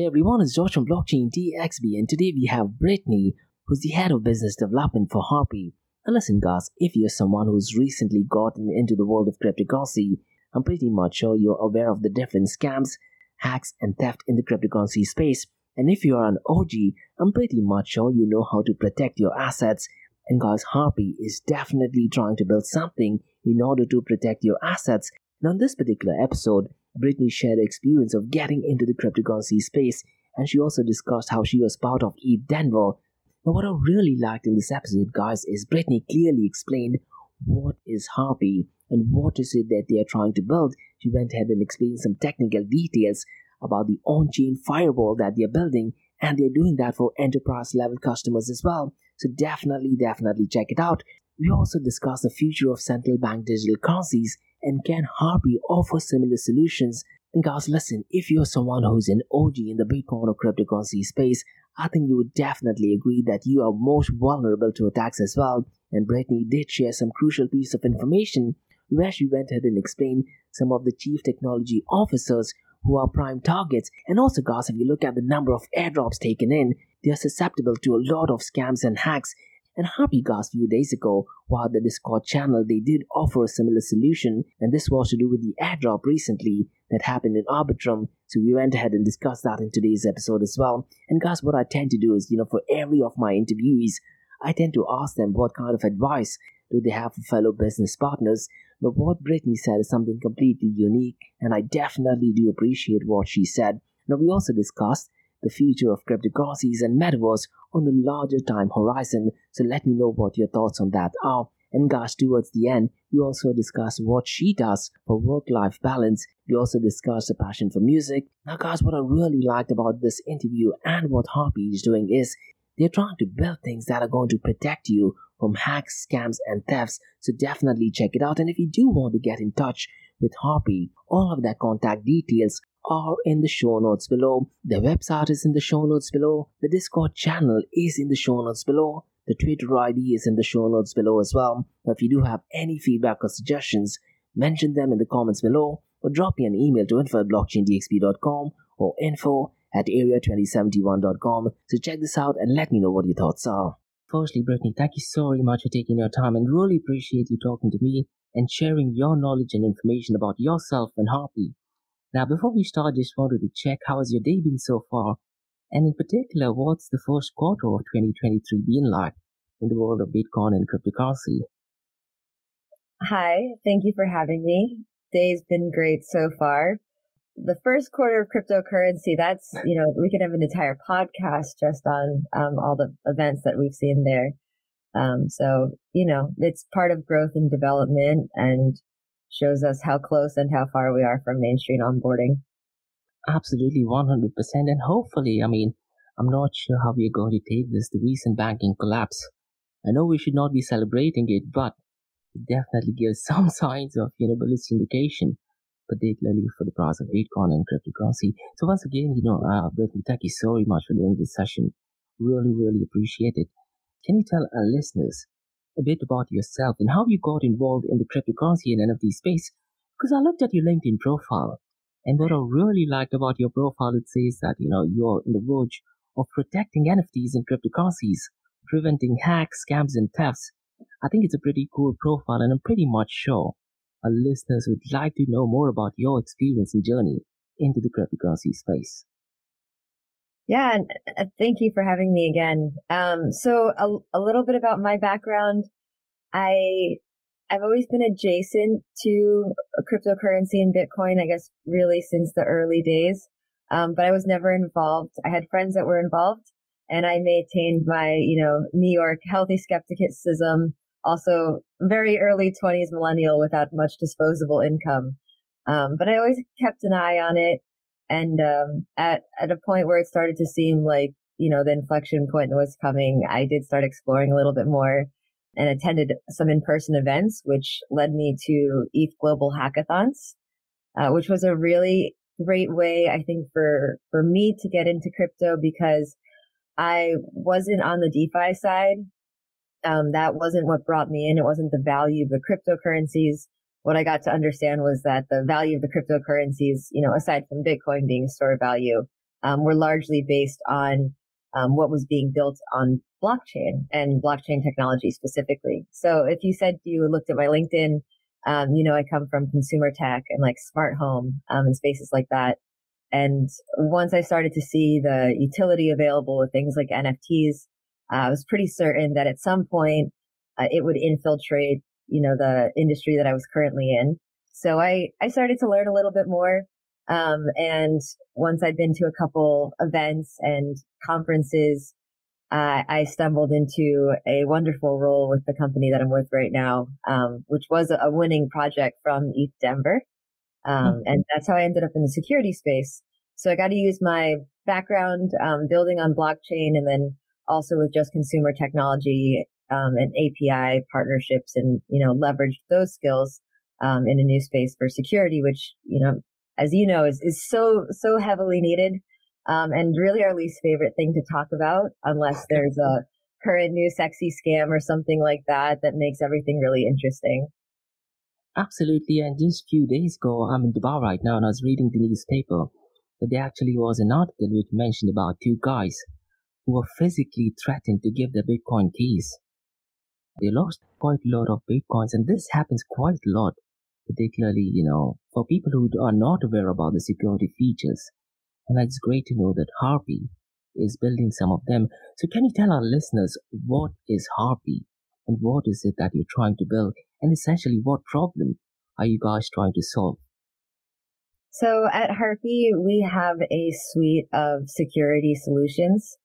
Hey everyone, it's George from Blockchain DXB, and today we have Brittany, who's the head of business development for Harpie. Now listen guys, if you're someone who's recently gotten into the world of cryptocurrency, I'm pretty much sure you're aware of the different scams, hacks, and theft in the cryptocurrency space. And if you're an OG, I'm pretty much sure you know how to protect your assets. And guys, Harpie is definitely trying to build something in order to protect your assets. Now in this particular episode, Brittany shared her experience of getting into the cryptocurrency space, and she also discussed how she was part of ETH Denver. Now, what I really liked in this episode, guys, is Brittany clearly explained what is Harpie and what is it that they are trying to build. She went ahead and explained some technical details about the on-chain firewall that they're building, and they're doing that for enterprise level customers as well. So definitely, definitely check it out. We also discussed the future of central bank digital currencies and can Harpie offer similar solutions? And guys, listen, if you're someone who's an OG in the Bitcoin or cryptocurrency space, I think you would definitely agree that you are most vulnerable to attacks as well. And Brittany did share some crucial piece of information where she went ahead and explained some of the chief technology officers who are prime targets. And also, guys, if you look at the number of airdrops taken in, they are susceptible to a lot of scams and hacks and a few days ago, while the Discord channel they did offer a similar solution, and this was to do with the airdrop recently that happened in Arbitrum. So we went ahead and discussed that in today's episode as well. And guys, what I tend to do is, you know, for every of my interviewees, I tend to ask them what kind of advice do they have for fellow business partners. But what Brittany said is something completely unique, and I definitely do appreciate what she said. Now, we also discussed the future of cryptocurrencies and metaverse on a larger time horizon. So let me know what your thoughts on that are. And guys, towards the end, we also discuss what she does for work-life balance. We also discuss her passion for music. Now guys, what I really liked about this interview and what Harpie is doing is they're trying to build things that are going to protect you from hacks, scams, and thefts. So definitely check it out. And if you do want to get in touch with Harpie, all of their contact details are in the show notes below. The website is in the show notes below. The Discord channel is in the show notes below. The Twitter ID is in the show notes below as well. If you do have any feedback or suggestions, mention them in the comments below or drop me an email to info at blockchaindxb.com or info at area2071.com. So check this out and let me know what your thoughts are. Firstly, Brittany, thank you so very much for taking your time and really appreciate you talking to me and sharing your knowledge and information about yourself and Harpie. Now, before we start, just wanted to check how has your day been so far, and in particular, what's the first quarter of 2023 been like in the world of Bitcoin and cryptocurrency? Hi, thank you for having me. Day's been great so far. The first quarter of cryptocurrency, that's, you know, we could have an entire podcast just on um, all the events that we've seen there. Um, so, you know, it's part of growth and development and shows us how close and how far we are from mainstream onboarding. Absolutely, 100%. And hopefully, I mean, I'm not sure how we're going to take this, the recent banking collapse. I know we should not be celebrating it, but it definitely gives some signs of, you know, bullish indication, particularly for the price of Bitcoin and cryptocurrency. So once again, you know, uh, Brittany, thank you so much for doing this session. Really, really appreciate it. Can you tell our listeners a bit about yourself and how you got involved in the cryptocurrency and NFT space. Because I looked at your LinkedIn profile, and what I really liked about your profile, it says that you know you're in the verge of protecting NFTs and cryptocurrencies, preventing hacks, scams, and thefts. I think it's a pretty cool profile, and I'm pretty much sure our listeners would like to know more about your experience and journey into the cryptocurrency space. Yeah, and uh, thank you for having me again. Um, so a, a little bit about my background. I I've always been adjacent to cryptocurrency and Bitcoin, I guess, really since the early days. Um, but I was never involved. I had friends that were involved, and I maintained my, you know, New York healthy skepticism. Also, very early 20s millennial without much disposable income. Um, but I always kept an eye on it. And um, at at a point where it started to seem like you know the inflection point was coming, I did start exploring a little bit more and attended some in person events, which led me to ETH Global Hackathons, uh, which was a really great way, I think, for for me to get into crypto because I wasn't on the DeFi side. Um, that wasn't what brought me in. It wasn't the value of the cryptocurrencies what I got to understand was that the value of the cryptocurrencies, you know, aside from Bitcoin being store value, um, were largely based on um, what was being built on blockchain and blockchain technology specifically. So if you said you looked at my LinkedIn, um, you know, I come from consumer tech and like smart home um, and spaces like that. And once I started to see the utility available with things like NFTs, uh, I was pretty certain that at some point uh, it would infiltrate, you know, the industry that I was currently in. So I, I started to learn a little bit more. Um, and once I'd been to a couple events and conferences, uh, I stumbled into a wonderful role with the company that I'm with right now, um, which was a winning project from ETH Denver. Um, mm-hmm. and that's how I ended up in the security space. So I got to use my background, um, building on blockchain and then also with just consumer technology, um, and API partnerships and, you know, leverage those skills, um, in a new space for security, which, you know, as you know, is, is so, so heavily needed. Um, and really our least favorite thing to talk about unless there's a current new sexy scam or something like that that makes everything really interesting. Absolutely. And just a few days ago, I'm in Dubai right now and I was reading the newspaper. But there actually was an article which mentioned about two guys who were physically threatened to give their Bitcoin keys. They lost quite a lot of Bitcoins and this happens quite a lot, particularly, you know, for people who are not aware about the security features. And it's great to know that Harpie is building some of them. So can you tell our listeners what is Harpie and what is it that you're trying to build and essentially what problem are you guys trying to solve? So at Harpie, we have a suite of security solutions.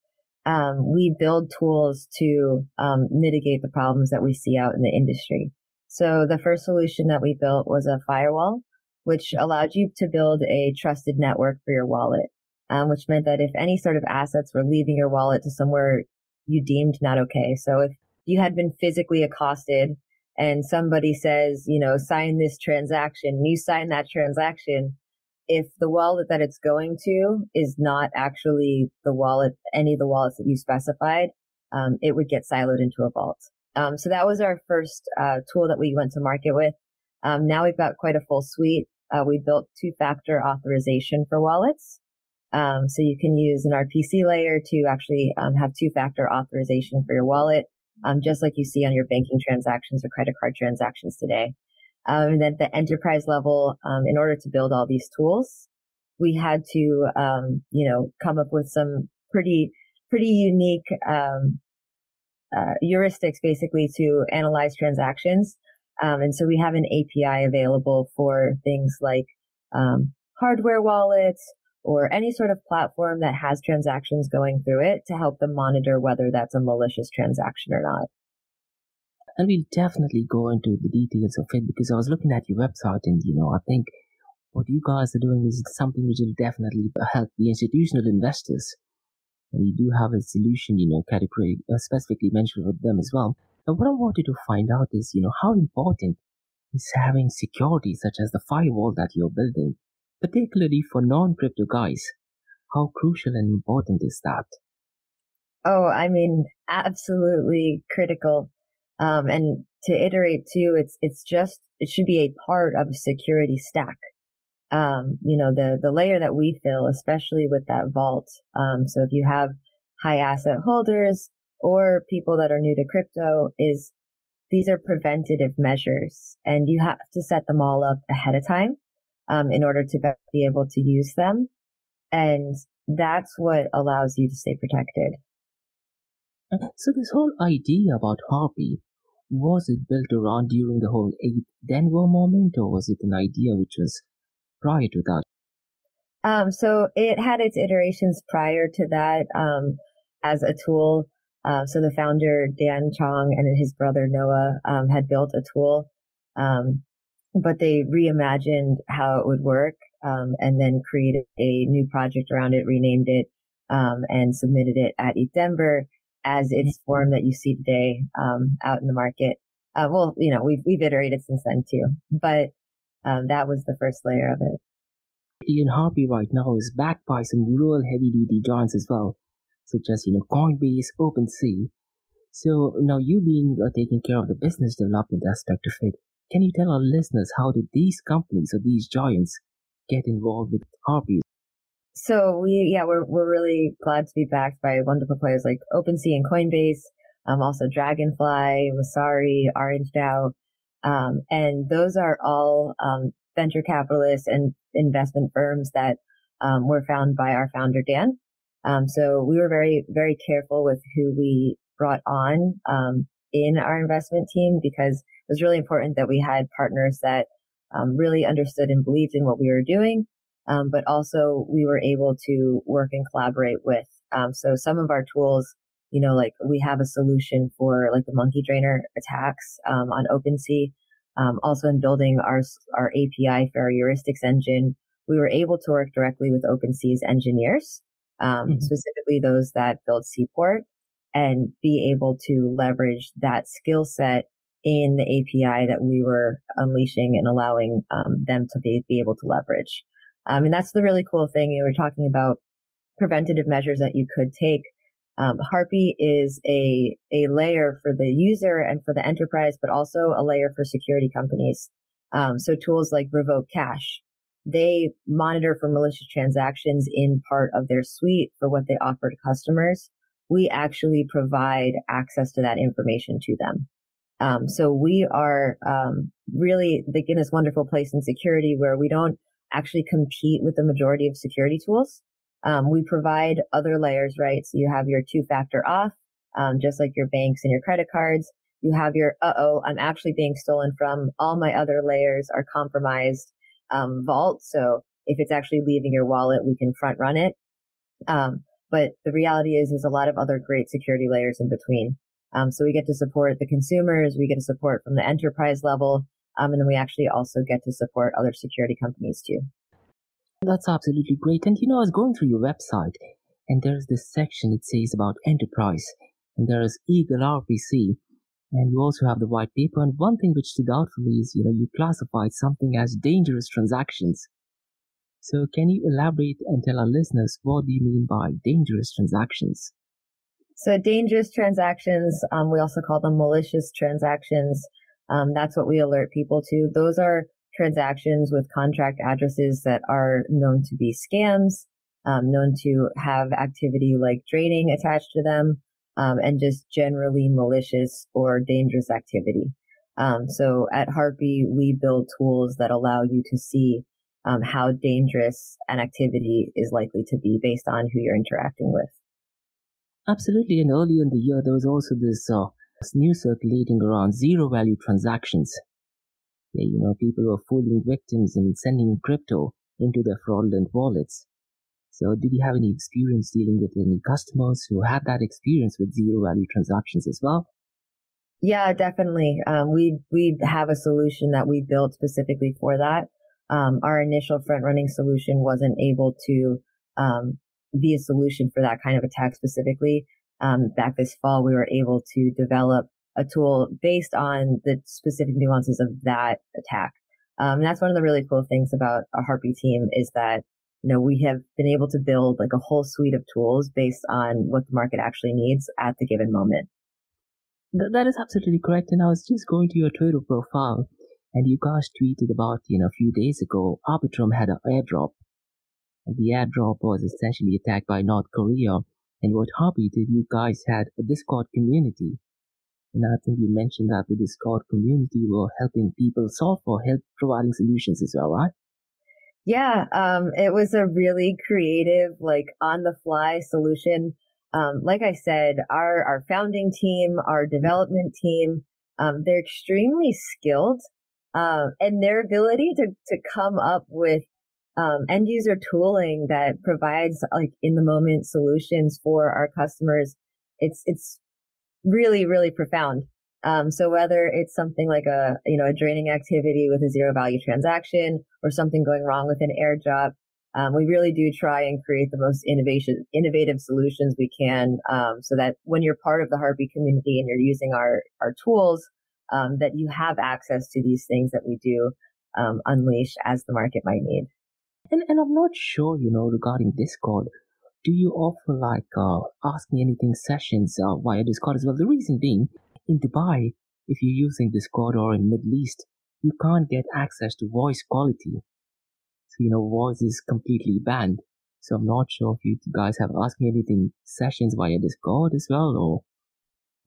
Um, we build tools to um, mitigate the problems that we see out in the industry. So the first solution that we built was a firewall, which allowed you to build a trusted network for your wallet, um, which meant that if any sort of assets were leaving your wallet to somewhere you deemed not okay. So if you had been physically accosted and somebody says, you know, sign this transaction, you sign that transaction, if the wallet that it's going to is not actually the wallet, any of the wallets that you specified, um, it would get siloed into a vault. Um, so that was our first uh, tool that we went to market with. Um, now we've got quite a full suite. Uh, we built two-factor authorization for wallets. Um, so you can use an RPC layer to actually um, have two-factor authorization for your wallet, um, just like you see on your banking transactions or credit card transactions today. Um, and then at the enterprise level, um, in order to build all these tools, we had to, um, you know, come up with some pretty, pretty unique, um, uh, heuristics basically to analyze transactions. Um, and so we have an API available for things like, um, hardware wallets or any sort of platform that has transactions going through it to help them monitor whether that's a malicious transaction or not and we'll definitely go into the details of it because I was looking at your website and you know I think what you guys are doing is something which will definitely help the institutional investors. And you do have a solution, you know, category uh, specifically mentioned with them as well. And what I wanted to find out is, you know, how important is having security such as the firewall that you're building, particularly for non-crypto guys. How crucial and important is that? Oh, I mean, absolutely critical. Um, and to iterate too, it's, it's just, it should be a part of a security stack. Um, you know, the, the layer that we fill, especially with that vault. Um, so if you have high asset holders or people that are new to crypto is these are preventative measures and you have to set them all up ahead of time, um, in order to be able to use them. And that's what allows you to stay protected. So this whole idea about Harpie, was it built around during the whole ETH Denver moment or was it an idea which was prior to that? Um, so it had its iterations prior to that um, as a tool. Uh, so the founder, Dan Chong, and his brother Noah um, had built a tool, um, but they reimagined how it would work um, and then created a new project around it, renamed it, um, and submitted it at ETH Denver as its form that you see today um, out in the market. Uh, well, you know, we've we've iterated since then too, but um, that was the first layer of it. Ian Harpie right now is backed by some real heavy duty giants as well, such as you know Coinbase, OpenSea. So now you being uh, taking care of the business development aspect of it, can you tell our listeners how did these companies or these giants get involved with Harpie? So we, yeah, we're, we're really glad to be backed by wonderful players like OpenSea and Coinbase, um, also Dragonfly, Wasari, Orange DAO. Um, and those are all, um, venture capitalists and investment firms that, um, were found by our founder, Dan. Um, so we were very, very careful with who we brought on, um, in our investment team because it was really important that we had partners that, really understood and believed in what we were doing um, but also we were able to work and collaborate with. Um, so some of our tools, you know, like we have a solution for like the monkey drainer attacks um, on OpenSea. Um, also in building our our API for our heuristics engine, we were able to work directly with OpenSea's engineers, um, mm-hmm. specifically those that build Seaport, and be able to leverage that skill set in the API that we were unleashing and allowing um, them to be, be able to leverage. Um, and that's the really cool thing. You were talking about preventative measures that you could take. Um, Harpie is a, a layer for the user and for the enterprise, but also a layer for security companies. Um, so tools like Revoke Cash, they monitor for malicious transactions in part of their suite for what they offer to customers. We actually provide access to that information to them. Um, so we are um, really like in this wonderful place in security where we don't actually compete with the majority of security tools. Um, we provide other layers, right? So you have your two factor auth, um, just like your banks and your credit cards. You have your, uh oh, I'm actually being stolen from. All my other layers are compromised um, vault. So if it's actually leaving your wallet, we can front run it. Um, but the reality is, there's a lot of other great security layers in between. Um, so we get to support the consumers, we get to support from the enterprise level, um, and then we actually also get to support other security companies too. That's absolutely great. And you know, I was going through your website and there's this section it says about enterprise and there is Eagle RPC and you also have the white paper. And one thing which stood out for me is, you know, you classified something as dangerous transactions. So can you elaborate and tell our listeners what do you mean by dangerous transactions? So dangerous transactions, um, we also call them malicious transactions. Um, that's what we alert people to. Those are transactions with contract addresses that are known to be scams, um, known to have activity like draining attached to them, um, and just generally malicious or dangerous activity. Um, so at Harpie, we build tools that allow you to see um, how dangerous an activity is likely to be based on who you're interacting with. Absolutely. And earlier in the year, there was also this uh, news circulating around zero value transactions. Yeah, you know, people were fooling victims and sending crypto into their fraudulent wallets. So did you have any experience dealing with any customers who had that experience with zero value transactions as well? Yeah, definitely. Um, we we have a solution that we built specifically for that. Um, our initial front running solution wasn't able to um, be a solution for that kind of attack specifically um, back this fall, we were able to develop a tool based on the specific nuances of that attack. Um, and that's one of the really cool things about a Harpie team is that, you know, we have been able to build like a whole suite of tools based on what the market actually needs at the given moment. that is absolutely correct. And I was just going to your Twitter profile and you guys tweeted about, you know, a few days ago, Arbitrum had an airdrop. And the airdrop was essentially attacked by North Korea and what Harpie did, you guys had a Discord community. And I think you mentioned that the Discord community were helping people solve or help providing solutions as well, right? Yeah, um, it was a really creative, like on the fly solution. Um, like I said, our, our founding team, our development team, um, they're extremely skilled. Uh, and their ability to, to come up with um, end user tooling that provides like in the moment solutions for our customers. It's, it's really, really profound. Um, so whether it's something like a, you know, a draining activity with a zero value transaction or something going wrong with an airdrop, um, we really do try and create the most innovation, innovative solutions we can, um, so that when you're part of the Harpie community and you're using our, our tools, um, that you have access to these things that we do, um, unleash as the market might need. And, and I'm not sure, you know, regarding Discord. Do you offer like uh, Ask Me Anything sessions uh, via Discord as well? The reason being, in Dubai, if you're using Discord or in Middle East, you can't get access to voice quality. So, you know, voice is completely banned. So I'm not sure if you guys have asked me anything sessions via Discord as well or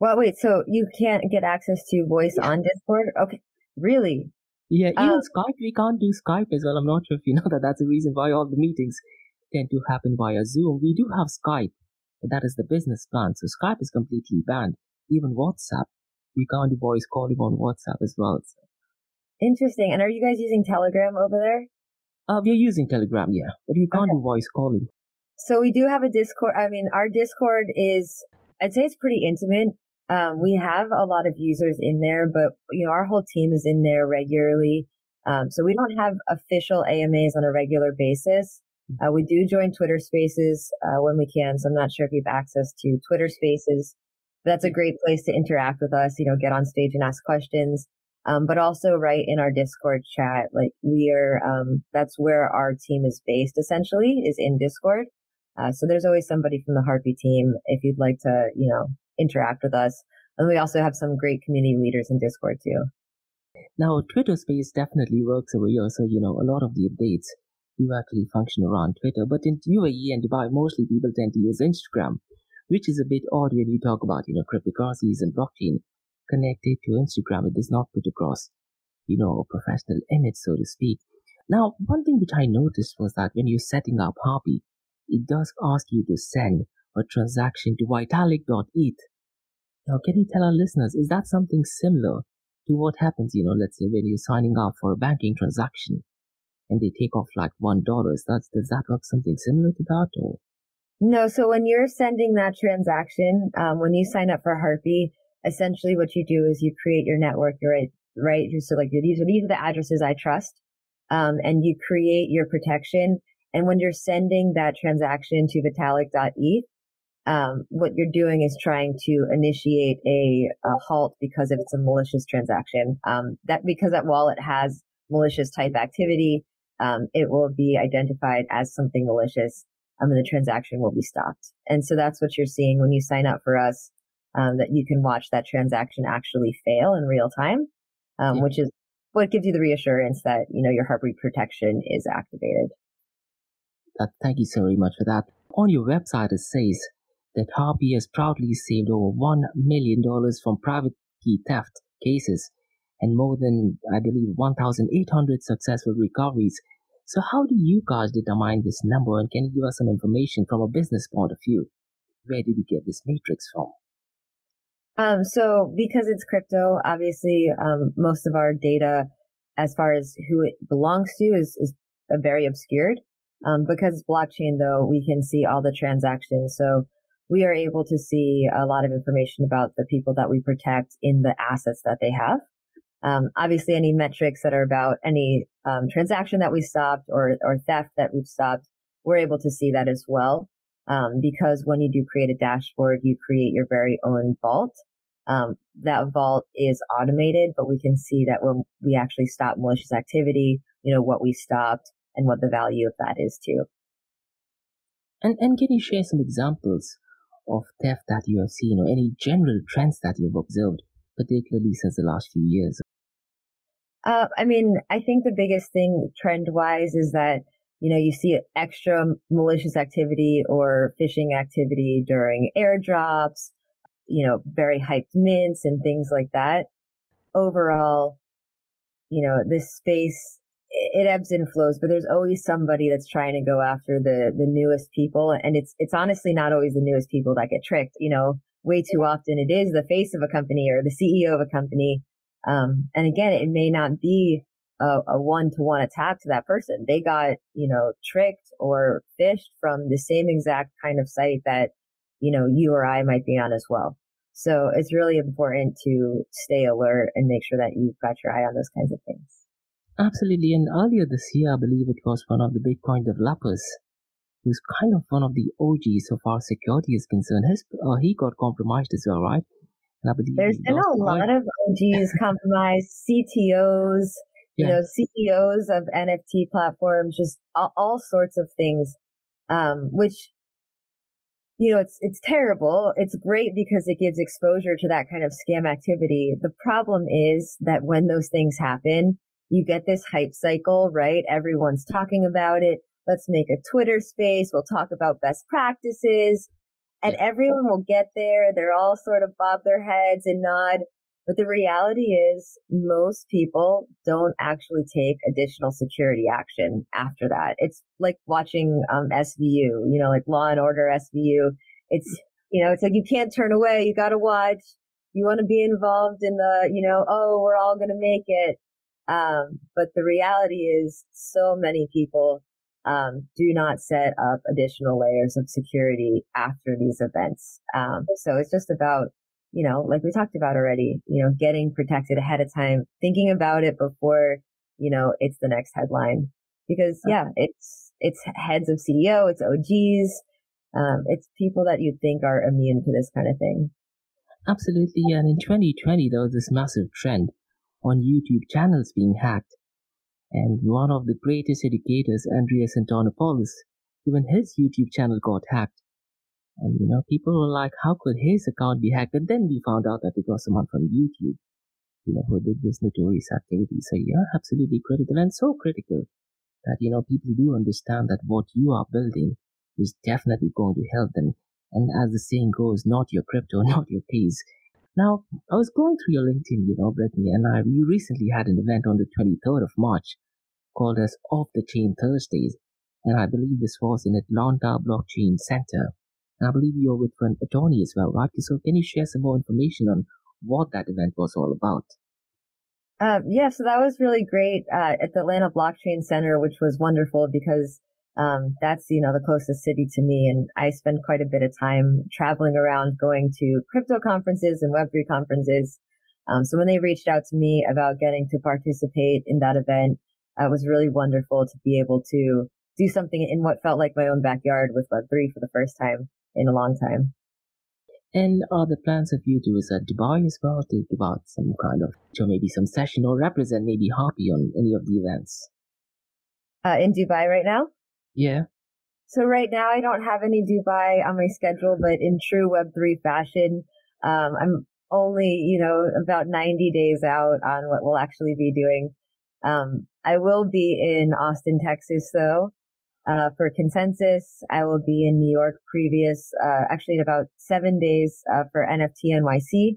well, wait, so you can't get access to voice on Discord? Okay, really? Yeah, even um, Skype, we can't do Skype as well. I'm not sure if you know that that's the reason why all the meetings tend to happen via Zoom. We do have Skype, but that is the business plan. So Skype is completely banned. Even WhatsApp, we can't do voice calling on WhatsApp as well. So. Interesting. And are you guys using Telegram over there? Uh, we're using Telegram, yeah, but we can't okay. do voice calling. So we do have a Discord. I mean, our Discord is, I'd say it's pretty intimate. Um, we have a lot of users in there, but you know, our whole team is in there regularly. Um, so we don't have official AMAs on a regular basis. Uh, we do join Twitter Spaces uh, when we can. So I'm not sure if you have access to Twitter Spaces. That's a great place to interact with us. You know, get on stage and ask questions. Um, but also right in our Discord chat, like we are, um, that's where our team is based essentially is in Discord. Uh, so there's always somebody from the Harpie team if you'd like to, you know, interact with us. And we also have some great community leaders in Discord too. Now, Twitter Space definitely works over here. So, you know, a lot of the updates do actually function around Twitter. But in UAE and Dubai, mostly people tend to use Instagram, which is a bit odd when you talk about, you know, cryptocurrencies and blockchain connected to Instagram. It does not put across, you know, a professional image, so to speak. Now, one thing which I noticed was that when you're setting up Harpie, it does ask you to send a transaction to Vitalik.eth. Now, can you tell our listeners, is that something similar to what happens, you know, let's say when you're signing up for a banking transaction and they take off like $1, that's, does that work something similar to that or? No, so when you're sending that transaction, um, when you sign up for Harpie, essentially what you do is you create your network, You're right? Right. So like these are, these are the addresses I trust. Um, and you create your protection. And when you're sending that transaction to vitalik.eth, um, what you're doing is trying to initiate a, a, halt because if it's a malicious transaction. Um, that because that wallet has malicious type activity, um, it will be identified as something malicious, um, and the transaction will be stopped. And so that's what you're seeing when you sign up for us. Um, that you can watch that transaction actually fail in real time, um, yeah. which is what gives you the reassurance that you know your Harpie protection is activated. Uh, thank you so very much for that. On your website, it says that Harpie has proudly saved over $1 million from private key theft cases and more than, I believe, 1,800 successful recoveries. So, how do you guys determine this number? And can you give us some information from a business point of view? Where did you get this matrix from? Um, so, because it's crypto, obviously, um, most of our data, as far as who it belongs to, is, is very obscured. Um, because blockchain, though, we can see all the transactions. So, we are able to see a lot of information about the people that we protect in the assets that they have. Um, obviously, any metrics that are about any um, transaction that we stopped or, or theft that we've stopped, we're able to see that as well. Um, because when you do create a dashboard, you create your very own vault. Um, that vault is automated, but we can see that when we actually stop malicious activity, you know, what we stopped and what the value of that is too. And, and can you share some examples of theft that you have seen or any general trends that you've observed, particularly since the last few years? Uh, I mean, I think the biggest thing trend wise is that, you know, you see extra malicious activity or phishing activity during airdrops, you know, very hyped mints and things like that. Overall, you know, this space it ebbs and flows, but there's always somebody that's trying to go after the the newest people, and it's it's honestly not always the newest people that get tricked. You know, way too often it is the face of a company or the CEO of a company. Um, and again, it may not be a one to one attack to that person. They got you know tricked or phished from the same exact kind of site that you know you or I might be on as well. So it's really important to stay alert and make sure that you've got your eye on those kinds of things. Absolutely. And earlier this year, I believe it was one of the Bitcoin developers who's kind of one of the OGs so far security is concerned. His, uh, he got compromised as well, right? And I believe there's been a lot of OGs compromised, CTOs, yeah. you know, CEOs of NFT platforms, just all, all sorts of things, um, which you know, it's, it's terrible. It's great because it gives exposure to that kind of scam activity. The problem is that when those things happen, you get this hype cycle, right? Everyone's talking about it. let's make a Twitter space. We'll talk about best practices and everyone will get there. They're all sort of bob their heads and nod. But the reality is most people don't actually take additional security action after that. It's like watching um, SVU, you know, like Law and Order SVU. It's, you know, it's like you can't turn away. You got to watch. You want to be involved in the, you know, oh, we're all going to make it. Um, but the reality is so many people um, do not set up additional layers of security after these events. Um, so it's just about, you know, like we talked about already, you know, getting protected ahead of time, thinking about it before, you know, it's the next headline. Because yeah, it's, it's heads of CDO, it's OGs, um, it's people that you'd think are immune to this kind of thing. Absolutely. And in 2020, there was this massive trend on YouTube channels being hacked. And one of the greatest educators, Andreas Antonopoulos, even his YouTube channel got hacked. And you know, people were like, how could his account be hacked? And then we found out that it was someone from YouTube, you know, who did this notorious activity. So yeah, absolutely critical and so critical that, you know, people do understand that what you are building is definitely going to help them. And as the saying goes, not your crypto, not your keys. Now, I was going through your LinkedIn, you know, Brittany, and I, you recently had an event on the 23rd of March called as Off the Chain Thursdays, and I believe this was in Atlanta Blockchain Center. And I believe you're with an attorney as well, right? So can you share some more information on what that event was all about? Uh, yeah, so that was really great uh, at the Atlanta Blockchain Center, which was wonderful because um, that's you know the closest city to me, and I spend quite a bit of time traveling around, going to crypto conferences and Web three conferences. Um, so when they reached out to me about getting to participate in that event, uh, it was really wonderful to be able to do something in what felt like my own backyard with Web three for the first time in a long time. And are the plans of you to visit Dubai as well to give out some kind of, or maybe some session or represent maybe Harpie on any of the events? Uh, in Dubai right now? Yeah. So right now I don't have any Dubai on my schedule, but in true Web3 fashion, um, I'm only, you know, about 90 days out on what we'll actually be doing. Um, I will be in Austin, Texas though, uh, for consensus. I will be in New York previous, uh, actually in about seven days, uh, for NFT NYC.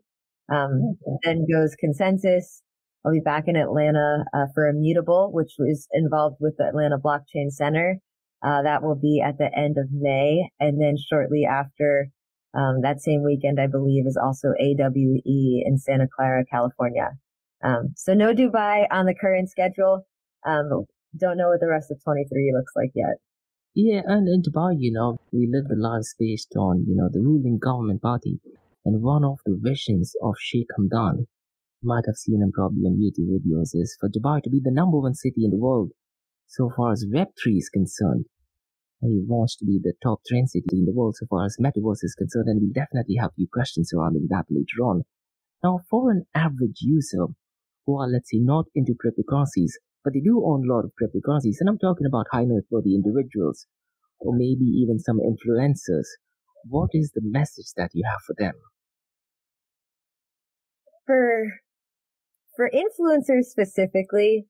Um, okay. then goes consensus. I'll be back in Atlanta, uh, for Immutable, which was involved with the Atlanta Blockchain Center. Uh, that will be at the end of May. And then shortly after, um, that same weekend, I believe is also AWE in Santa Clara, California. Um, so no Dubai on the current schedule. Um, don't know what the rest of 23 looks like yet. Yeah, and in Dubai, you know, we live the lives based on, you know, the ruling government party. And one of the visions of Sheikh Hamdan, might have seen him probably on YouTube videos, is for Dubai to be the number one city in the world so far as Web3 is concerned. He wants to be the top trend city in the world so far as Metaverse is concerned, and we'll definitely have a few questions surrounding that later on. Now, for an average user who are, let's say, not into cryptocurrencies, but they do own a lot of cryptocurrencies, and I'm talking about high net worthy individuals, or maybe even some influencers, what is the message that you have for them? For for influencers specifically,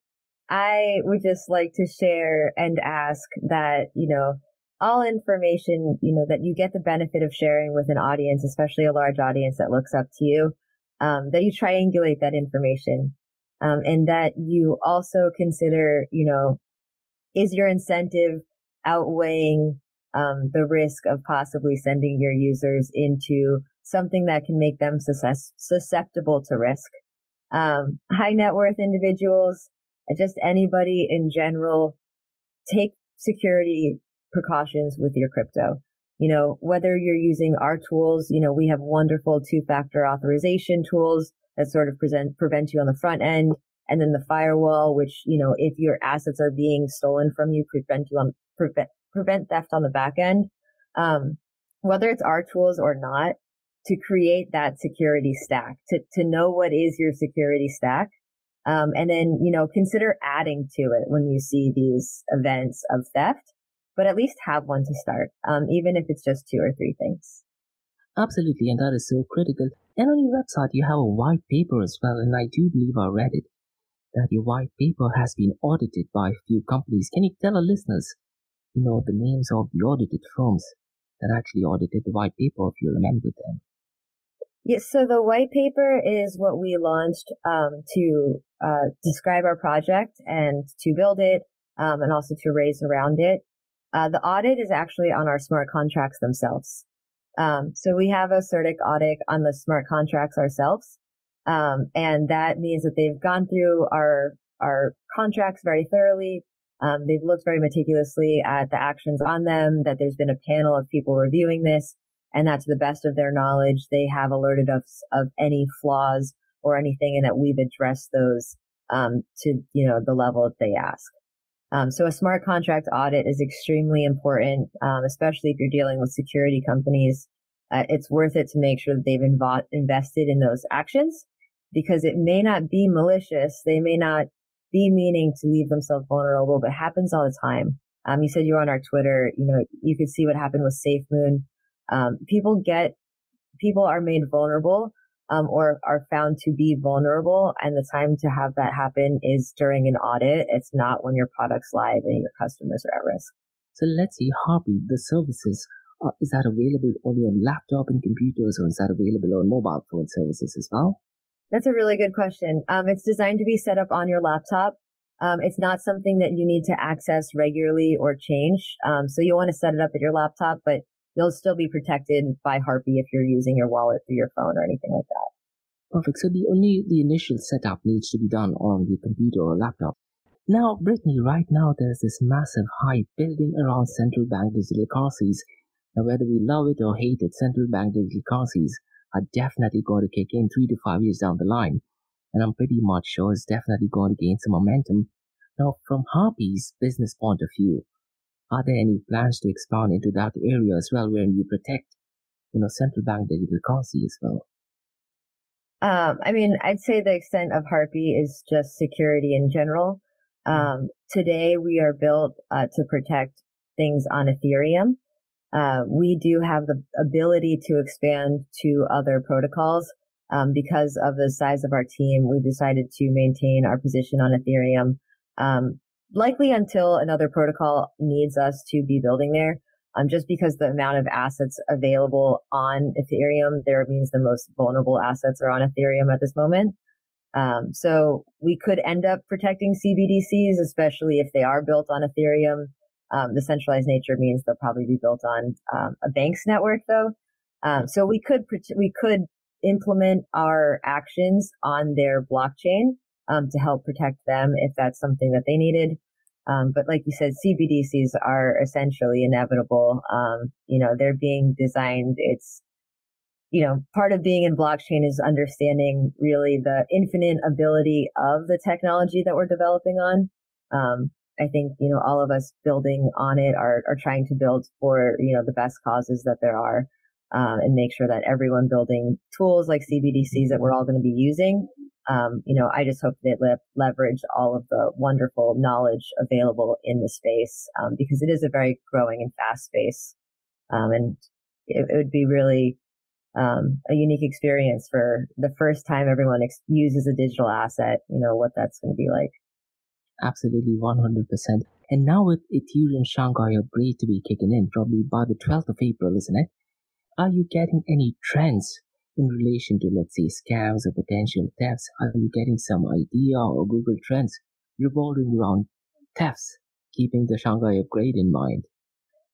I would just like to share and ask that, you know, all information, you know, that you get the benefit of sharing with an audience, especially a large audience that looks up to you, um, that you triangulate that information. Um, and that you also consider, you know, is your incentive outweighing um, the risk of possibly sending your users into something that can make them susceptible to risk? Um, high net worth individuals, just anybody in general, take security precautions with your crypto. You know, whether you're using our tools, you know, we have wonderful two factor authorization tools that sort of present, prevent you on the front end. And then the firewall, which, you know, if your assets are being stolen from you, prevent you on, prevent, prevent theft on the back end. Um, whether it's our tools or not, to create that security stack, to, to know what is your security stack um, and then, you know, consider adding to it when you see these events of theft, but at least have one to start, um, even if it's just two or three things. Absolutely, and that is so critical. And on your website, you have a white paper as well, and I do believe I read it that your white paper has been audited by a few companies. Can you tell our listeners you know, the names of the audited firms that actually audited the white paper, if you remember them. Yes, so the white paper is what we launched um, to uh, describe our project and to build it um, and also to raise around it. Uh, the audit is actually on our smart contracts themselves. Um, so we have a CertiK audit on the smart contracts ourselves. Um, and that means that they've gone through our, our contracts very thoroughly. Um, they've looked very meticulously at the actions on them, that there's been a panel of people reviewing this, and that to the best of their knowledge, they have alerted us of any flaws or anything and that we've addressed those, um, to, you know, the level that they ask. Um, so a smart contract audit is extremely important, um, especially if you're dealing with security companies. Uh, it's worth it to make sure that they've invo- invested in those actions because it may not be malicious. They may not be meaning to leave themselves vulnerable, but happens all the time. Um, you said you were on our Twitter. You know, you could see what happened with SafeMoon. Um, people get, people are made vulnerable um, or are found to be vulnerable. And the time to have that happen is during an audit. It's not when your product's live and your customers are at risk. So let's see, Harpie, the services, uh, is that available only on laptop and computers or is that available on mobile phone services as well? That's a really good question. Um, it's designed to be set up on your laptop. Um, it's not something that you need to access regularly or change. Um, so you'll want to set it up at your laptop, but you'll still be protected by Harpie if you're using your wallet through your phone or anything like that. Perfect. So the only the initial setup needs to be done on the computer or laptop. Now, Brittany, right now there's this massive hype building around central bank digital currencies. Now, whether we love it or hate it, central bank digital currencies are definitely going to kick in three to five years down the line. And I'm pretty much sure it's definitely going to gain some momentum. Now, from Harpie's business point of view, are there any plans to expand into that area as well, where you protect, you know, central bank digital currency as well? Um, I mean, I'd say the extent of Harpie is just security in general. Hmm. Um, today we are built uh, to protect things on Ethereum. Uh, we do have the ability to expand to other protocols. Um, because of the size of our team, we decided to maintain our position on Ethereum. Um, likely until another protocol needs us to be building there. Um, just because the amount of assets available on Ethereum, there means the most vulnerable assets are on Ethereum at this moment. Um, so we could end up protecting CBDCs, especially if they are built on Ethereum. Um, the centralized nature means they'll probably be built on um, a bank's network, though. Um, so we could we could implement our actions on their blockchain um, to help protect them if that's something that they needed. Um, but like you said, CBDCs are essentially inevitable. Um, you know, they're being designed. It's, you know, part of being in blockchain is understanding really the infinite ability of the technology that we're developing on. Um, I think, you know, all of us building on it are, are trying to build for, you know, the best causes that there are, uh, and make sure that everyone building tools like CBDCs that we're all going to be using um, you know, I just hope they le- leverage all of the wonderful knowledge available in the space um, because it is a very growing and fast space, um, and it, it, would be really um, a unique experience for the first time everyone ex- uses a digital asset. You know what that's going to be like. Absolutely, one hundred percent. And now with Ethereum Shanghai upgrade to be kicking in, probably by the twelfth of April, isn't it? Are you getting any trends in relation to, let's say, scams or potential thefts? Are you getting some idea or Google Trends revolving around thefts, keeping the Shanghai upgrade in mind?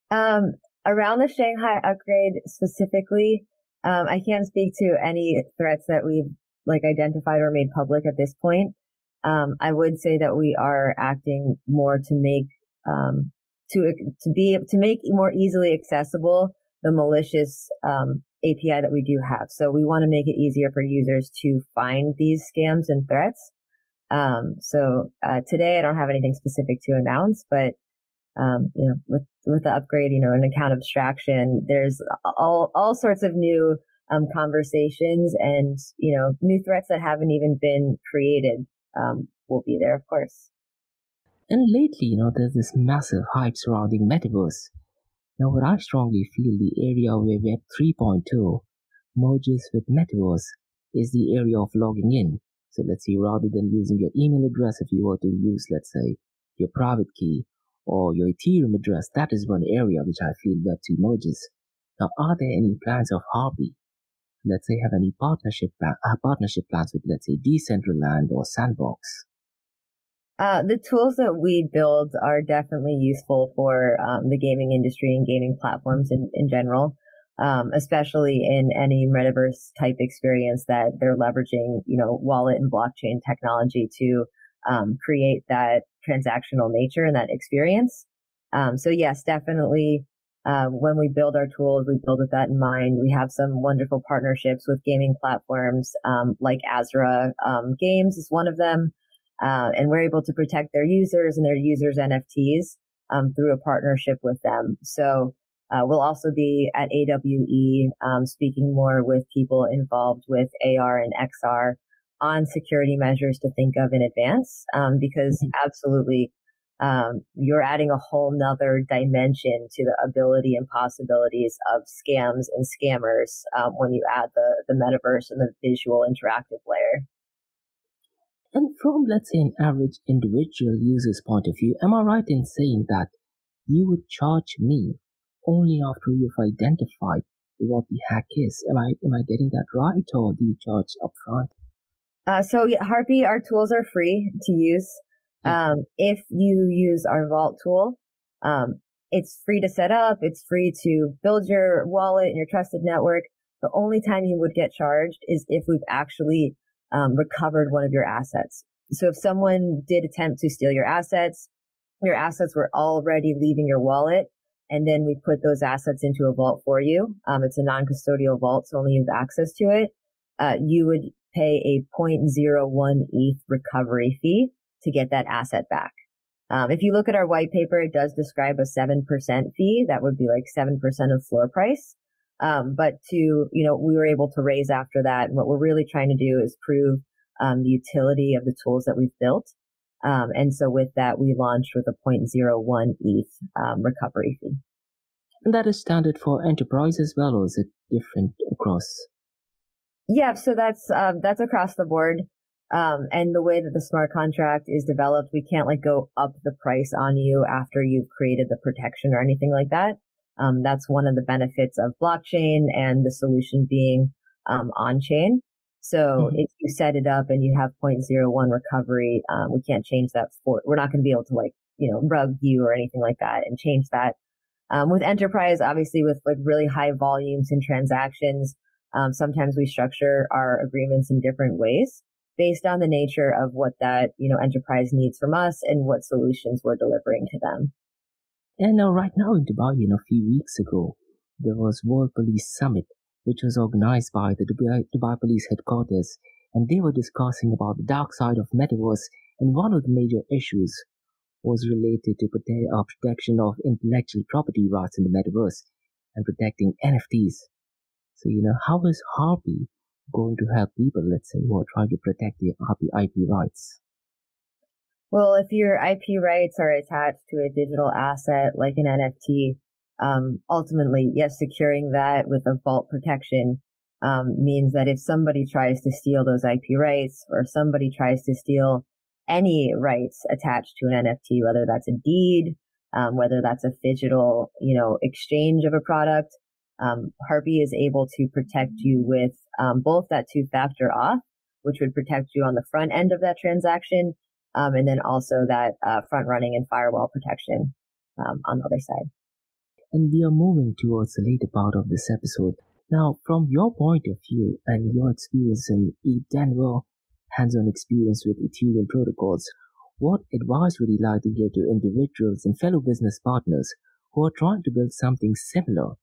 Um, around the Shanghai upgrade specifically, um, I can't speak to any threats that we've like identified or made public at this point. Um, I would say that we are acting more to make um, to to be to make more easily accessible the malicious um, API that we do have. So we want to make it easier for users to find these scams and threats. Um, so uh, today I don't have anything specific to announce, but um, you know, with with the upgrade, you know, an account abstraction, there's all all sorts of new um, conversations and you know new threats that haven't even been created um, will be there, of course. And lately, you know, there's this massive hype surrounding metaverse. Now, what I strongly feel the area where Web 3.2 merges with Metaverse is the area of logging in. So let's say rather than using your email address, if you were to use, let's say, your private key or your Ethereum address. That is one area which I feel Web2 merges. Now, are there any plans of Harpie? Let's say have any partnership uh, partnership plans with, let's say, Decentraland or Sandbox? Uh, the tools that we build are definitely useful for um, the gaming industry and gaming platforms in, in general, um, especially in any metaverse type experience that they're leveraging, you know, wallet and blockchain technology to um, create that transactional nature and that experience. Um, so yes, definitely. Uh, when we build our tools, we build with that in mind. We have some wonderful partnerships with gaming platforms um, like Azra um, Games is one of them. Uh, and we're able to protect their users and their users' NFTs um, through a partnership with them. So uh, we'll also be at AWE um, speaking more with people involved with AR and XR on security measures to think of in advance, um, because mm-hmm. absolutely um, you're adding a whole nother dimension to the ability and possibilities of scams and scammers um, when you add the the metaverse and the visual interactive layer. And from, let's say, an average individual user's point of view, am I right in saying that you would charge me only after you've identified what the hack is? Am I am I getting that right, or do you charge upfront? Uh, so yeah, Harpie, our tools are free to use. Um, if you use our Vault tool, um, it's free to set up. It's free to build your wallet and your trusted network. The only time you would get charged is if we've actually um, recovered one of your assets. So if someone did attempt to steal your assets, your assets were already leaving your wallet, and then we put those assets into a vault for you. Um, it's a non-custodial vault, so only you have access to it. Uh, you would pay a 0.01 ETH recovery fee to get that asset back. Um, if you look at our white paper, it does describe a 7% fee. That would be like 7% of floor price. Um, but to, you know, we were able to raise after that. And what we're really trying to do is prove um, the utility of the tools that we've built. Um, and so with that, we launched with a 0.01 ETH um, recovery fee. And that is standard for enterprise as well, or is it different across? Yeah, so that's um, that's across the board. Um, and the way that the smart contract is developed, we can't like go up the price on you after you've created the protection or anything like that. Um, that's one of the benefits of blockchain and the solution being um, on chain. So mm-hmm. if you set it up and you have 0.01 recovery, um, we can't change that for, we're not going to be able to like, you know, rug you or anything like that and change that. Um, with enterprise, obviously with like really high volumes and transactions, um, sometimes we structure our agreements in different ways based on the nature of what that, you know, enterprise needs from us and what solutions we're delivering to them. And uh, right now in Dubai, you know, a few weeks ago, there was World Police Summit, which was organized by the Dubai, Dubai Police headquarters, and they were discussing about the dark side of metaverse, and one of the major issues was related to prote- uh, protection of intellectual property rights in the metaverse and protecting NFTs. So, you know, how is Harpie going to help people, let's say, who are trying to protect their IP rights? Well, if your IP rights are attached to a digital asset like an NFT, um, ultimately, yes, securing that with a vault protection um, means that if somebody tries to steal those IP rights or somebody tries to steal any rights attached to an NFT, whether that's a deed, um, whether that's a digital, you know, exchange of a product, um, Harpie is able to protect you with um, both that two-factor auth, which would protect you on the front end of that transaction, um, and then also that uh, front running and firewall protection um, on the other side. And we are moving towards the later part of this episode. Now, from your point of view and your experience in Denver, hands-on experience with Ethereum protocols, what advice would you like to give to individuals and fellow business partners who are trying to build something similar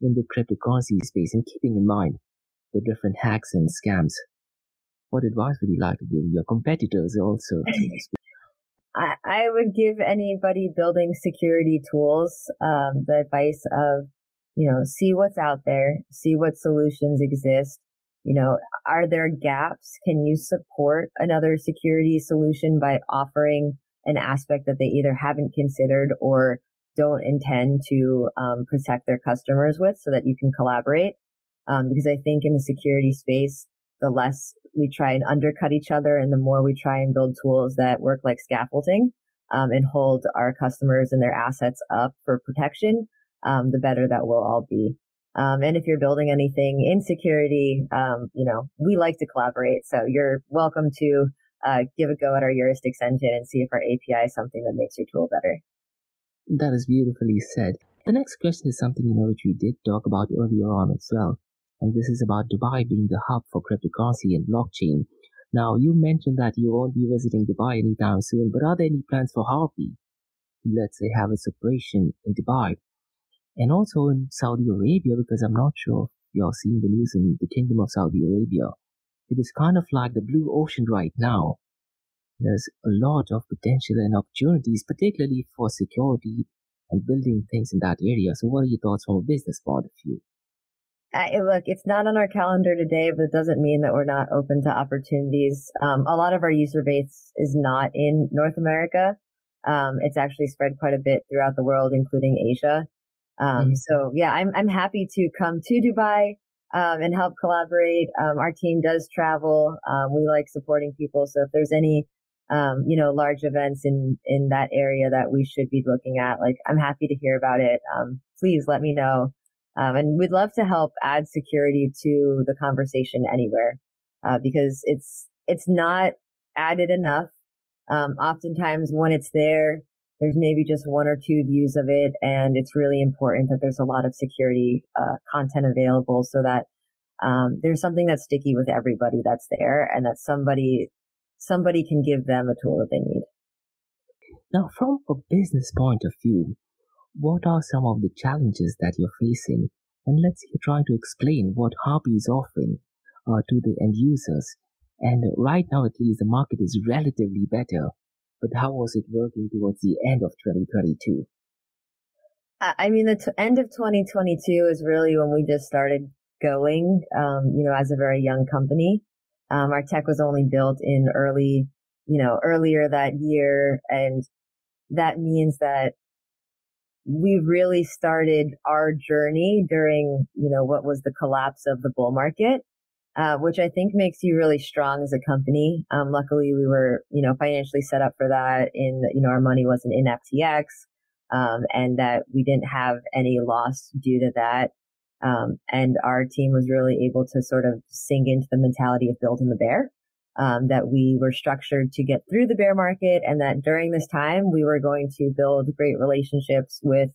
in the cryptocurrency space and keeping in mind the different hacks and scams what advice would you like to give your competitors also? I, I would give anybody building security tools um, the advice of, you know, see what's out there, see what solutions exist. You know, are there gaps? Can you support another security solution by offering an aspect that they either haven't considered or don't intend to um, protect their customers with so that you can collaborate? Um, because I think in the security space, the less we try and undercut each other and the more we try and build tools that work like scaffolding, um, and hold our customers and their assets up for protection, um, the better that we'll all be. Um, and if you're building anything in security, um, you know, we like to collaborate. So you're welcome to uh, give a go at our heuristics engine and see if our API is something that makes your tool better. That is beautifully said. The next question is something you know which we did talk about earlier on as well, and this is about Dubai being the hub for cryptocurrency and blockchain. Now, you mentioned that you won't be visiting Dubai anytime soon, but are there any plans for Harpie let's say, have its operation in Dubai and also in Saudi Arabia? Because I'm not sure if you're seeing the news in the Kingdom of Saudi Arabia. It is kind of like the blue ocean right now. There's a lot of potential and opportunities, particularly for security and building things in that area. So, what are your thoughts from a business point of view? Uh, look, it's not on our calendar today, but it doesn't mean that we're not open to opportunities. Um, a lot of our user base is not in North America. Um, it's actually spread quite a bit throughout the world, including Asia. Um, mm-hmm. So yeah, I'm I'm happy to come to Dubai um, and help collaborate. Um, our team does travel. Um, we like supporting people. So if there's any um, you know, large events in, in that area that we should be looking at. Like, I'm happy to hear about it. Um, please let me know. Um, and we'd love to help add security to the conversation anywhere, uh, because it's, it's not added enough. Um, oftentimes when it's there, there's maybe just one or two views of it. And it's really important that there's a lot of security, uh, content available so that, um, there's something that's sticky with everybody that's there and that somebody somebody can give them a tool that they need. Now, from a business point of view, what are some of the challenges that you're facing? And let's trying to explain what Harpie is offering uh, to the end users. And right now, at least, the market is relatively better. But how was it working towards the end of 2022? I mean, the t- end of 2022 is really when we just started going, um, you know, as a very young company. Um, our tech was only built in early, you know, earlier that year. And that means that we really started our journey during, you know, what was the collapse of the bull market. Uh, which I think makes you really strong as a company. Um, luckily, we were, you know, financially set up for that. In you know, our money wasn't in FTX, um, and that we didn't have any loss due to that. Um, and our team was really able to sort of sink into the mentality of building the bear. Um, that we were structured to get through the bear market and that during this time we were going to build great relationships with,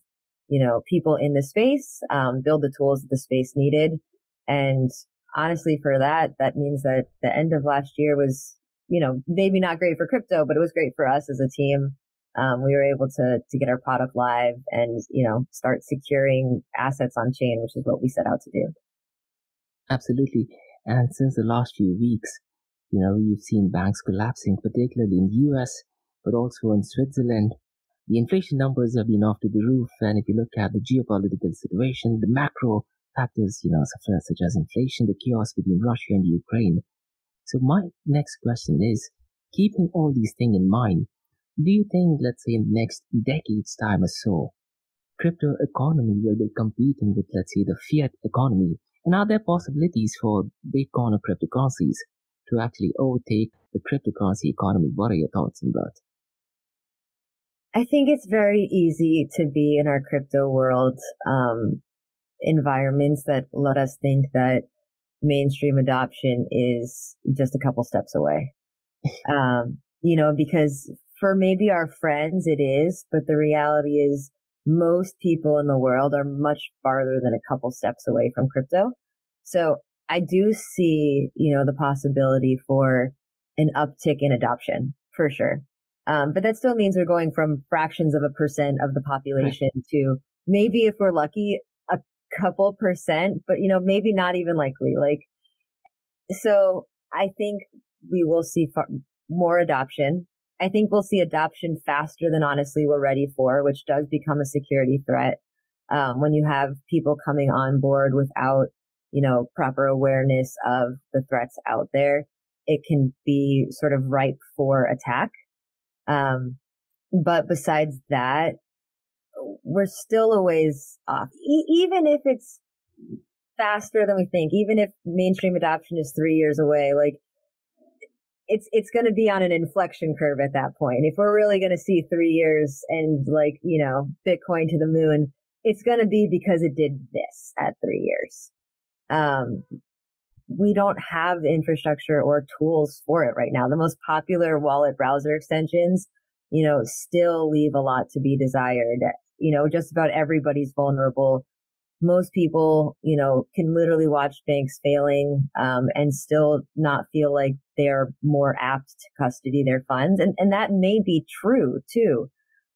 you know, people in the space, um, build the tools that the space needed. And honestly, for that, that means that the end of last year was, you know, maybe not great for crypto, but it was great for us as a team um, we were able to to get our product live and you know start securing assets on chain, which is what we set out to do. Absolutely. And since the last few weeks, you know, you've seen banks collapsing, particularly in the US, but also in Switzerland. The inflation numbers have been off to the roof. And if you look at the geopolitical situation, the macro factors, you know, such as inflation, the chaos between Russia and Ukraine. So my next question is, keeping all these things in mind, do you think, let's say, in the next decade's time or so, crypto economy will be competing with, let's say, the fiat economy? And are there possibilities for Bitcoin or cryptocurrencies to actually overtake the cryptocurrency economy? What are your thoughts on that? I think it's very easy to be in our crypto world um, environments that let us think that mainstream adoption is just a couple steps away. Um, you know, because for maybe our friends, it is, but the reality is most people in the world are much farther than a couple steps away from crypto. So I do see, you know, the possibility for an uptick in adoption for sure. Um, but that still means we're going from fractions of a percent of the population right. to maybe if we're lucky, a couple percent, but you know, maybe not even likely. Like, so I think we will see far, more adoption. I think we'll see adoption faster than honestly we're ready for, which does become a security threat. Um, when you have people coming on board without, you know, proper awareness of the threats out there, it can be sort of ripe for attack. Um, but besides that, we're still a ways off. E- even if it's faster than we think, even if mainstream adoption is three years away, like it's it's going to be on an inflection curve at that point. If we're really going to see three years and like you know Bitcoin to the moon, it's going to be because it did this at three years. Um, we don't have infrastructure or tools for it right now. The most popular wallet browser extensions, you know, still leave a lot to be desired. You know, just about everybody's vulnerable. Most people, you know, can literally watch banks failing um, and still not feel like they're more apt to custody their funds, and and that may be true too.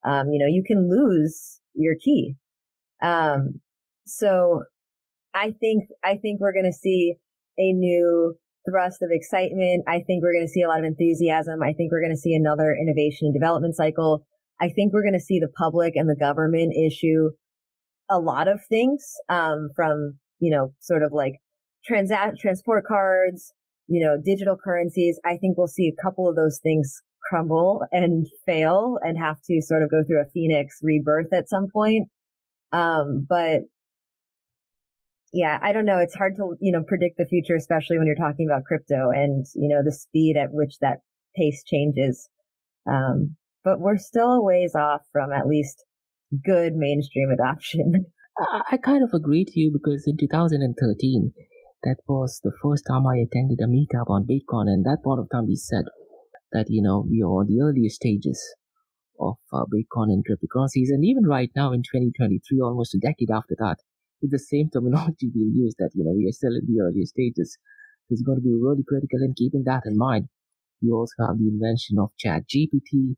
Um, you know, you can lose your key. Um, so I think I think we're going to see a new thrust of excitement. I think we're going to see a lot of enthusiasm. I think we're going to see another innovation and development cycle. I think we're going to see the public and the government issue a lot of things, um, from, you know, sort of like transport cards, you know, digital currencies. I think we'll see a couple of those things crumble and fail and have to sort of go through a phoenix rebirth at some point. Um, but yeah, I don't know. It's hard to, you know, predict the future, especially when you're talking about crypto and, you know, the speed at which that pace changes. Um, but we're still a ways off from at least good mainstream adoption. I, kind of agree to you because in 2013, that was the first time I attended a meetup on Bitcoin. And that point of time, we said that, you know, we are on the earlier stages of uh, Bitcoin and cryptocurrencies. And even right now in 2023, almost a decade after that, with the same terminology being used that, you know, we are still in the early stages. It's going to be really critical in keeping that in mind. You also have the invention of Chat GPT,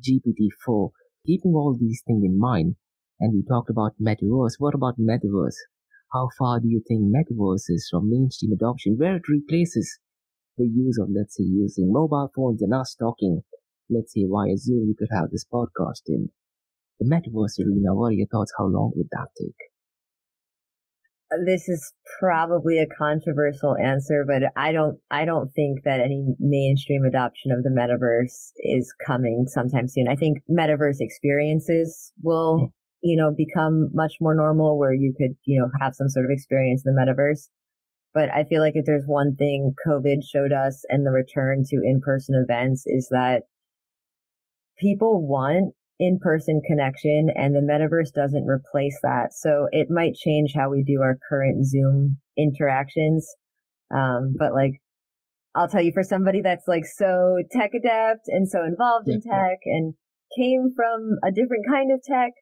GPT-4, keeping all these things in mind. And we talked about metaverse. What about metaverse? How far do you think metaverse is from mainstream adoption where it replaces the use of, let's say, using mobile phones and us talking, let's say, via Zoom, we could have this podcast in the metaverse arena. What are your thoughts? How long would that take? This is probably a controversial answer, but I don't, I don't think that any mainstream adoption of the metaverse is coming sometime soon. I think metaverse experiences will, hmm. you know, become much more normal where you could, you know, have some sort of experience in the metaverse. But I feel like if there's one thing COVID showed us and the return to in-person events is that people want in-person connection and the metaverse doesn't replace that. So it might change how we do our current Zoom interactions. Um, but like, I'll tell you for somebody that's like so tech adept and so involved yeah. in tech and came from a different kind of tech,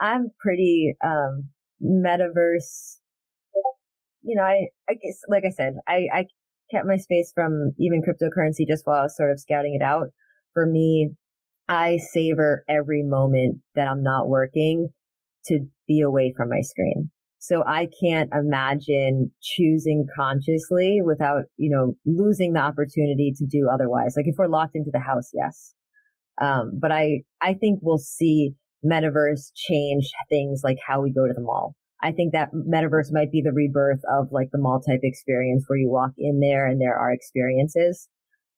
I'm pretty, um, metaverse. You know, I, I guess, like I said, I, I kept my space from even cryptocurrency just while I was sort of scouting it out. For me, I savor every moment that I'm not working to be away from my screen. So I can't imagine choosing consciously without, you know, losing the opportunity to do otherwise. Like if we're locked into the house, yes. Um, but I, I think we'll see metaverse change things like how we go to the mall. I think that metaverse might be the rebirth of like the mall type experience where you walk in there and there are experiences.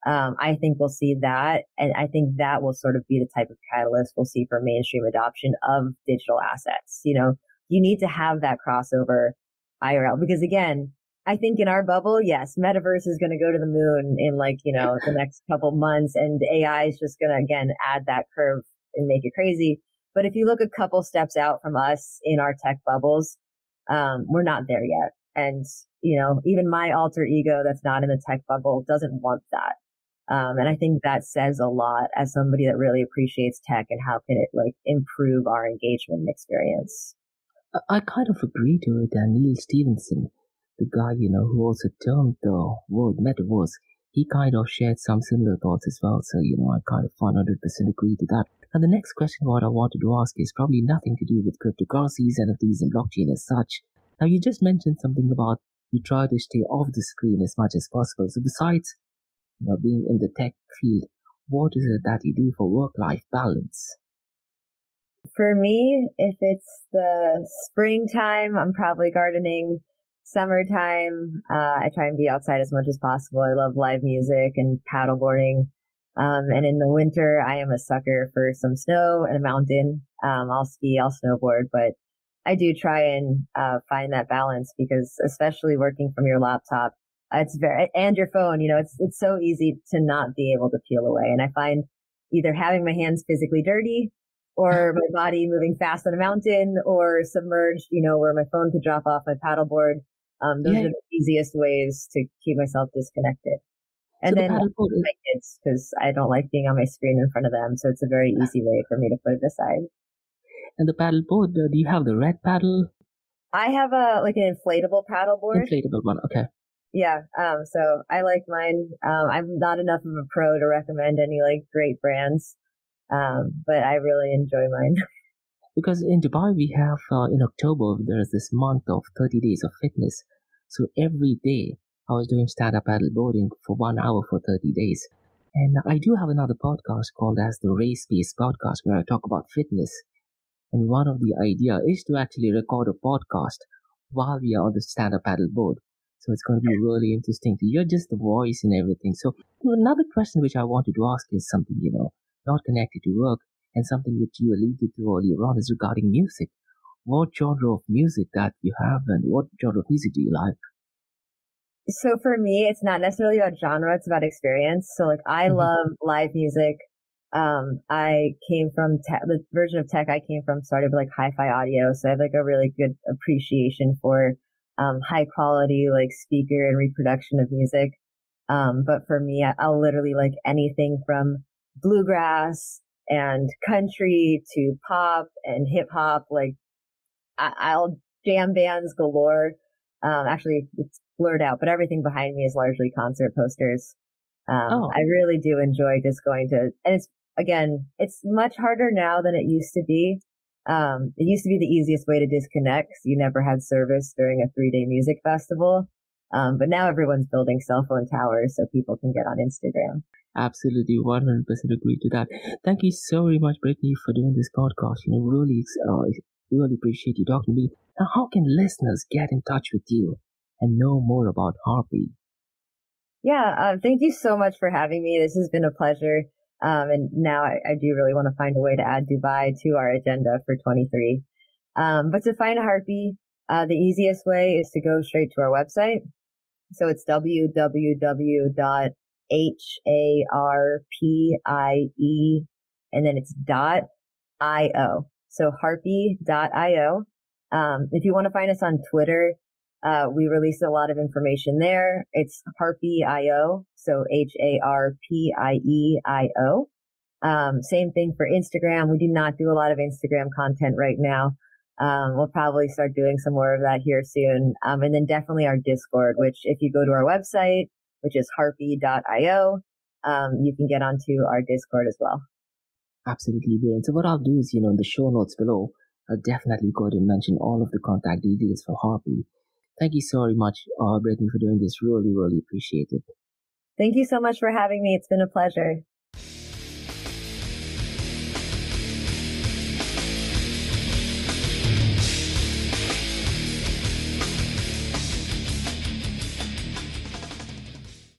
Um, I think we'll see that. And I think that will sort of be the type of catalyst we'll see for mainstream adoption of digital assets. You know, you need to have that crossover IRL because again, I think in our bubble, yes, metaverse is going to go to the moon in like, you know, the next couple months and AI is just going to again add that curve and make it crazy. But if you look a couple steps out from us in our tech bubbles, um, we're not there yet. And, you know, even my alter ego that's not in the tech bubble doesn't want that. Um, and I think that says a lot as somebody that really appreciates tech and how can it like improve our engagement experience. I kind of agree to it. And Neal Stephenson, the guy, you know, who also termed the word metaverse, he kind of shared some similar thoughts as well. So, you know, I kind of 100% agree to that. And the next question what I wanted to ask is probably nothing to do with cryptocurrencies, NFTs, and blockchain as such. Now, you just mentioned something about you try to stay off the screen as much as possible. So besides you know, being in the tech field, what is it that you do for work-life balance? For me, if it's the springtime, I'm probably gardening. Summertime, uh, I try and be outside as much as possible. I love live music and paddleboarding. Um, and in the winter, I am a sucker for some snow and a mountain. Um, I'll ski, I'll snowboard, but I do try and uh, find that balance because, especially working from your laptop, it's very, and your phone, you know, it's, it's so easy to not be able to peel away. And I find either having my hands physically dirty or my body moving fast on a mountain or submerged, you know, where my phone could drop off my paddleboard. Um, those yeah. are the easiest ways to keep myself disconnected. And so then the my kids, because I don't like being on my screen in front of them. So it's a very easy way for me to put it aside. And the paddleboard, uh, do you have the red paddle? I have a like an inflatable paddleboard. Inflatable one, okay. Yeah. Um. So I like mine. Um. I'm not enough of a pro to recommend any like great brands. Um. But I really enjoy mine. because in Dubai we have uh, in October there's this month of 30 days of fitness. So every day I was doing stand-up paddleboarding for one hour for 30 days. And I do have another podcast called as the Race Pace Podcast where I talk about fitness. And one of the idea is to actually record a podcast while we are on the stand-up paddleboard. So it's going to be really interesting to hear just the voice and everything. So another question which I wanted to ask is something, you know, not connected to work and something which you alluded to earlier on is regarding music. What genre of music that you have and what genre of music do you like? So for me, it's not necessarily about genre, it's about experience. So like I mm-hmm. love live music. Um, I came from te- the version of tech I came from started with like hi-fi audio. So I have like a really good appreciation for, um, high quality, like speaker and reproduction of music. Um, but for me, I, I'll literally like anything from bluegrass and country to pop and hip hop. Like I- will jam bands galore. Um, actually, it's blurred out, but everything behind me is largely concert posters. Um, oh. I really do enjoy just going to, and it's again, it's much harder now than it used to be. Um, it used to be the easiest way to disconnect. You never had service during a three day music festival. Um, but now everyone's building cell phone towers so people can get on Instagram. Absolutely, 100% agree to that. Thank you so very much, Brittany, for doing this podcast. You know, really, uh, really appreciate you talking to me. Now, how can listeners get in touch with you and know more about Harpie? Yeah, uh, thank you so much for having me. This has been a pleasure. Um, and now I, I, do really want to find a way to add Dubai to our agenda for 23. Um, but to find Harpie, uh, the easiest way is to go straight to our website. So it's www.harpie and then it's dot io. So harpie.io. Um, if you want to find us on Twitter, uh, we release a lot of information there. It's Harpie.io, so H-A-R-P-I-E-I-O. Um, same thing for Instagram. We do not do a lot of Instagram content right now. Um, we'll probably start doing some more of that here soon. Um, and then definitely our Discord, which if you go to our website, which is harpie.io, um, you can get onto our Discord as well. Absolutely brilliant. So what I'll do is, you know, in the show notes below, I'll definitely go ahead and mention all of the contact details for Harpie. Thank you so very much, uh, Brittany, for doing this. Really, really appreciate it. Thank you so much for having me. It's been a pleasure.